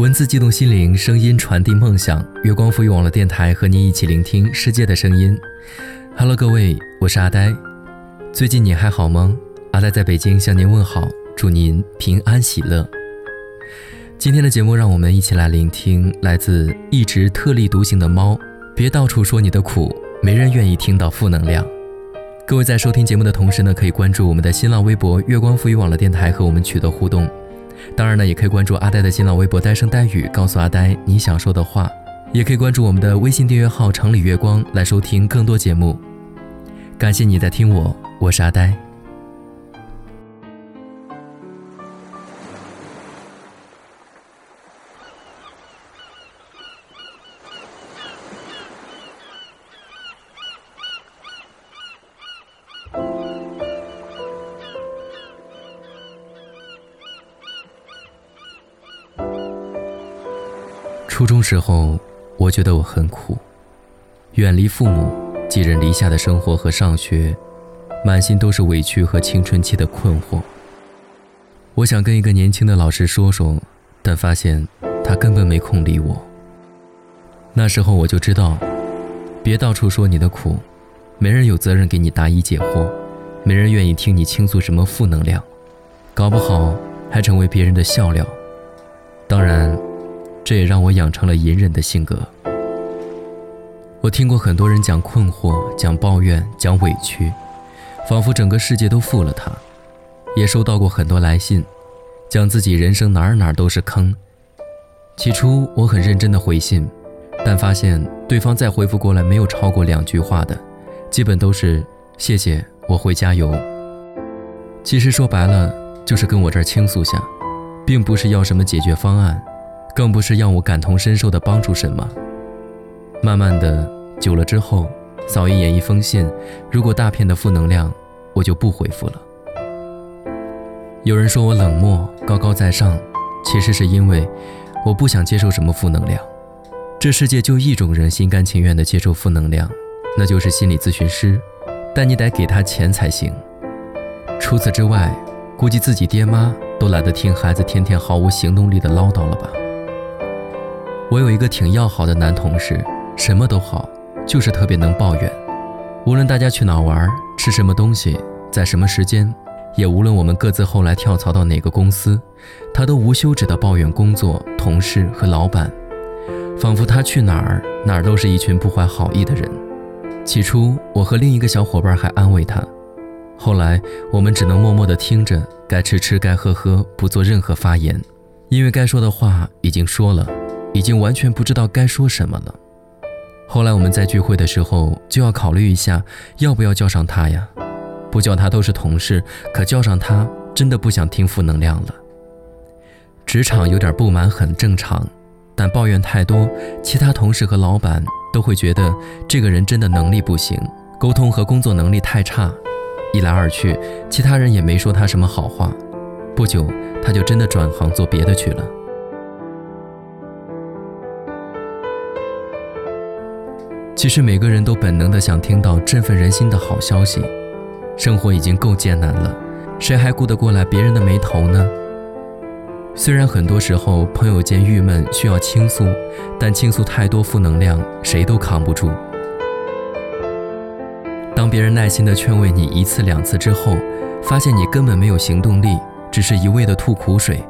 文字激动心灵，声音传递梦想。月光赋予网络电台和您一起聆听世界的声音。Hello，各位，我是阿呆。最近你还好吗？阿呆在北京向您问好，祝您平安喜乐。今天的节目，让我们一起来聆听来自一直特立独行的猫。别到处说你的苦，没人愿意听到负能量。各位在收听节目的同时呢，可以关注我们的新浪微博“月光赋予网络电台”和我们取得互动。当然呢，也可以关注阿呆的新浪微博“呆声呆语”，告诉阿呆你想说的话。也可以关注我们的微信订阅号“城里月光”来收听更多节目。感谢你在听我，我是阿呆。初中时候，我觉得我很苦，远离父母，寄人篱下的生活和上学，满心都是委屈和青春期的困惑。我想跟一个年轻的老师说说，但发现他根本没空理我。那时候我就知道，别到处说你的苦，没人有责任给你答疑解惑，没人愿意听你倾诉什么负能量，搞不好还成为别人的笑料。当然。这也让我养成了隐忍的性格。我听过很多人讲困惑、讲抱怨、讲委屈，仿佛整个世界都负了他；也收到过很多来信，讲自己人生哪儿哪儿都是坑。起初我很认真的回信，但发现对方再回复过来没有超过两句话的，基本都是“谢谢，我会加油”。其实说白了，就是跟我这儿倾诉下，并不是要什么解决方案。更不是让我感同身受的帮助什么。慢慢的，久了之后，扫一眼一封信，如果大片的负能量，我就不回复了。有人说我冷漠、高高在上，其实是因为我不想接受什么负能量。这世界就一种人心甘情愿的接受负能量，那就是心理咨询师，但你得给他钱才行。除此之外，估计自己爹妈都懒得听孩子天天毫无行动力的唠叨了吧。我有一个挺要好的男同事，什么都好，就是特别能抱怨。无论大家去哪玩，吃什么东西，在什么时间，也无论我们各自后来跳槽到哪个公司，他都无休止的抱怨工作、同事和老板，仿佛他去哪儿哪儿都是一群不怀好意的人。起初，我和另一个小伙伴还安慰他，后来我们只能默默地听着，该吃吃，该喝喝，不做任何发言，因为该说的话已经说了。已经完全不知道该说什么了。后来我们在聚会的时候就要考虑一下，要不要叫上他呀？不叫他都是同事，可叫上他真的不想听负能量了。职场有点不满很正常，但抱怨太多，其他同事和老板都会觉得这个人真的能力不行，沟通和工作能力太差。一来二去，其他人也没说他什么好话。不久，他就真的转行做别的去了。其实每个人都本能的想听到振奋人心的好消息，生活已经够艰难了，谁还顾得过来别人的眉头呢？虽然很多时候朋友间郁闷需要倾诉，但倾诉太多负能量，谁都扛不住。当别人耐心的劝慰你一次两次之后，发现你根本没有行动力，只是一味的吐苦水，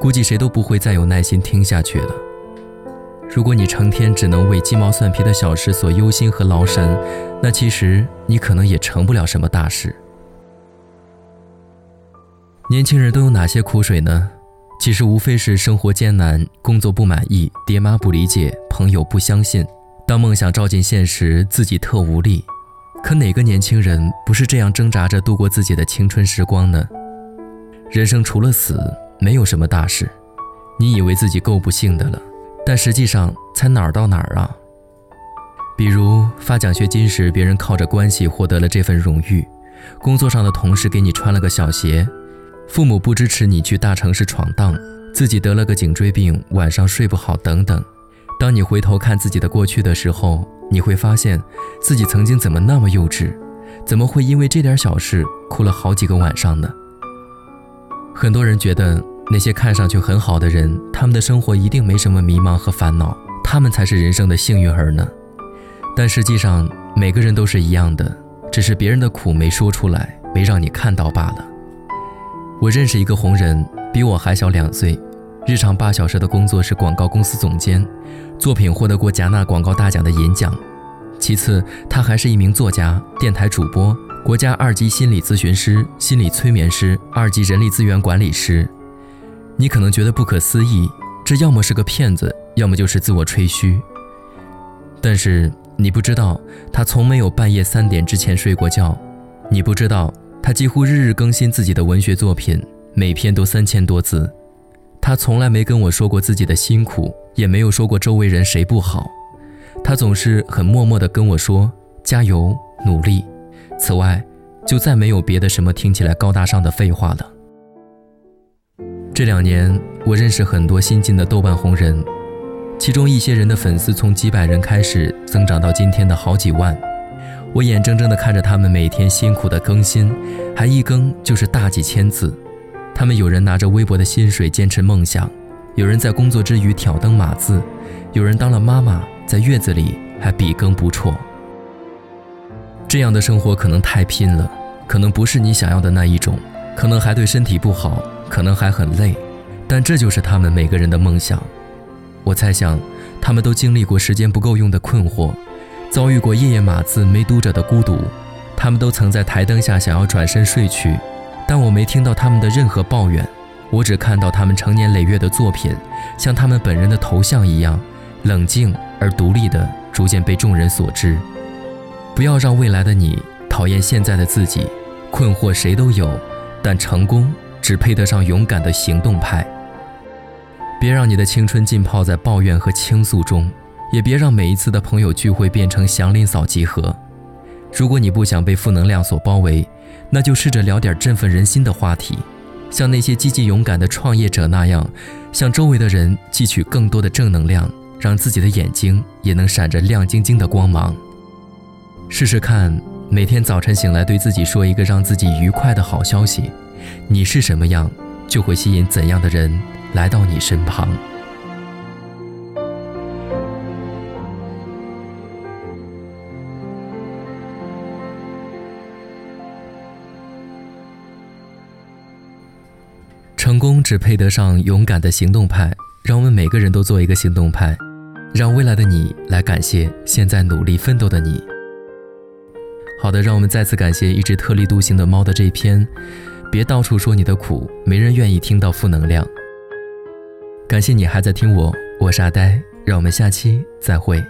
估计谁都不会再有耐心听下去了。如果你成天只能为鸡毛蒜皮的小事所忧心和劳神，那其实你可能也成不了什么大事。年轻人都有哪些苦水呢？其实无非是生活艰难、工作不满意、爹妈不理解、朋友不相信。当梦想照进现实，自己特无力。可哪个年轻人不是这样挣扎着度过自己的青春时光呢？人生除了死，没有什么大事。你以为自己够不幸的了？但实际上，才哪儿到哪儿啊？比如发奖学金时，别人靠着关系获得了这份荣誉；工作上的同事给你穿了个小鞋；父母不支持你去大城市闯荡；自己得了个颈椎病，晚上睡不好等等。当你回头看自己的过去的时候，你会发现自己曾经怎么那么幼稚，怎么会因为这点小事哭了好几个晚上呢？很多人觉得那些看上去很好的人，他们的生活一定没什么迷茫和烦恼，他们才是人生的幸运儿呢。但实际上，每个人都是一样的，只是别人的苦没说出来，没让你看到罢了。我认识一个红人，比我还小两岁，日常八小时的工作是广告公司总监，作品获得过戛纳广告大奖的银奖。其次，他还是一名作家、电台主播、国家二级心理咨询师、心理催眠师、二级人力资源管理师。你可能觉得不可思议，这要么是个骗子，要么就是自我吹嘘。但是你不知道，他从没有半夜三点之前睡过觉。你不知道，他几乎日日更新自己的文学作品，每篇都三千多字。他从来没跟我说过自己的辛苦，也没有说过周围人谁不好。他总是很默默地跟我说：“加油，努力。”此外，就再没有别的什么听起来高大上的废话了。这两年，我认识很多新进的豆瓣红人，其中一些人的粉丝从几百人开始，增长到今天的好几万。我眼睁睁地看着他们每天辛苦的更新，还一更就是大几千字。他们有人拿着微薄的薪水坚持梦想，有人在工作之余挑灯码字，有人当了妈妈，在月子里还笔耕不辍。这样的生活可能太拼了，可能不是你想要的那一种，可能还对身体不好。可能还很累，但这就是他们每个人的梦想。我猜想，他们都经历过时间不够用的困惑，遭遇过夜夜码字没读者的孤独。他们都曾在台灯下想要转身睡去，但我没听到他们的任何抱怨。我只看到他们成年累月的作品，像他们本人的头像一样，冷静而独立的，逐渐被众人所知。不要让未来的你讨厌现在的自己。困惑谁都有，但成功。只配得上勇敢的行动派。别让你的青春浸泡在抱怨和倾诉中，也别让每一次的朋友聚会变成祥林嫂集合。如果你不想被负能量所包围，那就试着聊点振奋人心的话题，像那些积极勇敢的创业者那样，向周围的人汲取更多的正能量，让自己的眼睛也能闪着亮晶晶的光芒。试试看，每天早晨醒来对自己说一个让自己愉快的好消息。你是什么样，就会吸引怎样的人来到你身旁。成功只配得上勇敢的行动派，让我们每个人都做一个行动派，让未来的你来感谢现在努力奋斗的你。好的，让我们再次感谢一只特立独行的猫的这篇。别到处说你的苦，没人愿意听到负能量。感谢你还在听我，我是阿呆，让我们下期再会。